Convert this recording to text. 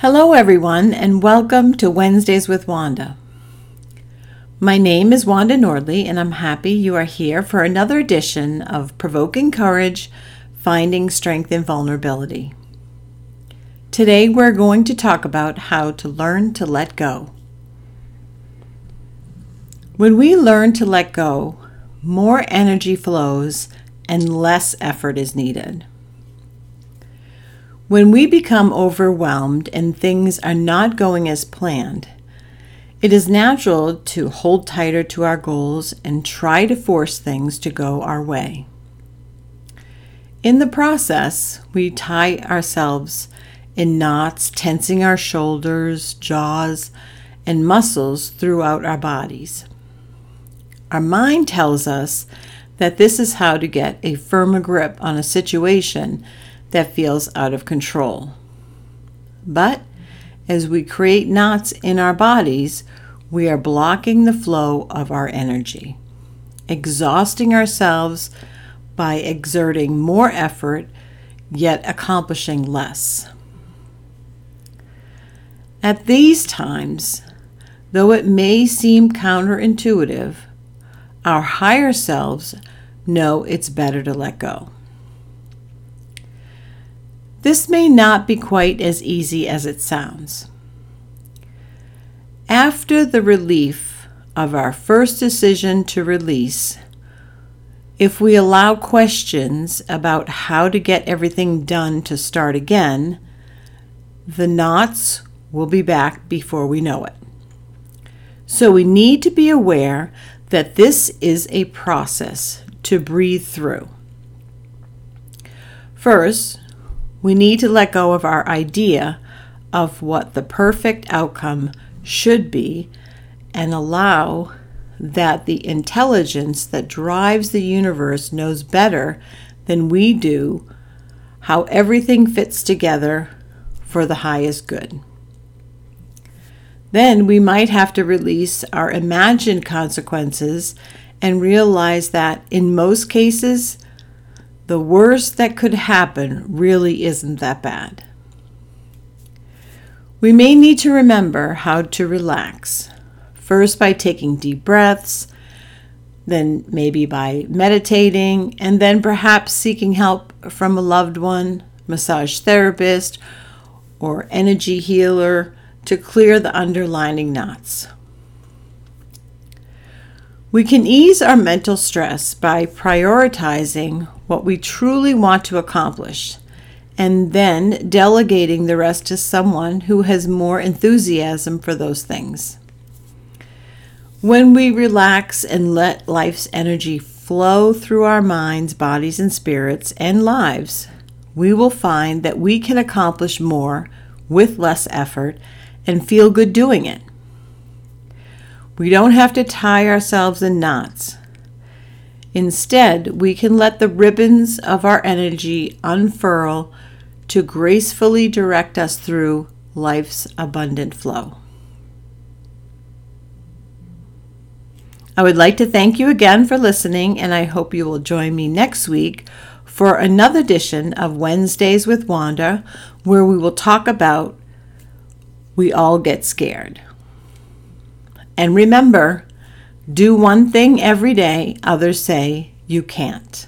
Hello, everyone, and welcome to Wednesdays with Wanda. My name is Wanda Nordley, and I'm happy you are here for another edition of Provoking Courage Finding Strength in Vulnerability. Today, we're going to talk about how to learn to let go. When we learn to let go, more energy flows and less effort is needed. When we become overwhelmed and things are not going as planned, it is natural to hold tighter to our goals and try to force things to go our way. In the process, we tie ourselves in knots, tensing our shoulders, jaws, and muscles throughout our bodies. Our mind tells us that this is how to get a firmer grip on a situation that feels out of control. But as we create knots in our bodies, we are blocking the flow of our energy, exhausting ourselves by exerting more effort, yet accomplishing less. At these times, though it may seem counterintuitive, our higher selves know it's better to let go. This may not be quite as easy as it sounds. After the relief of our first decision to release, if we allow questions about how to get everything done to start again, the knots will be back before we know it. So we need to be aware that this is a process to breathe through. First, we need to let go of our idea of what the perfect outcome should be and allow that the intelligence that drives the universe knows better than we do how everything fits together for the highest good. Then we might have to release our imagined consequences and realize that in most cases, the worst that could happen really isn't that bad. We may need to remember how to relax, first by taking deep breaths, then maybe by meditating, and then perhaps seeking help from a loved one, massage therapist, or energy healer to clear the underlining knots. We can ease our mental stress by prioritizing what we truly want to accomplish and then delegating the rest to someone who has more enthusiasm for those things. When we relax and let life's energy flow through our minds, bodies, and spirits and lives, we will find that we can accomplish more with less effort and feel good doing it. We don't have to tie ourselves in knots. Instead, we can let the ribbons of our energy unfurl to gracefully direct us through life's abundant flow. I would like to thank you again for listening, and I hope you will join me next week for another edition of Wednesdays with Wanda, where we will talk about We All Get Scared. And remember, do one thing every day others say you can't.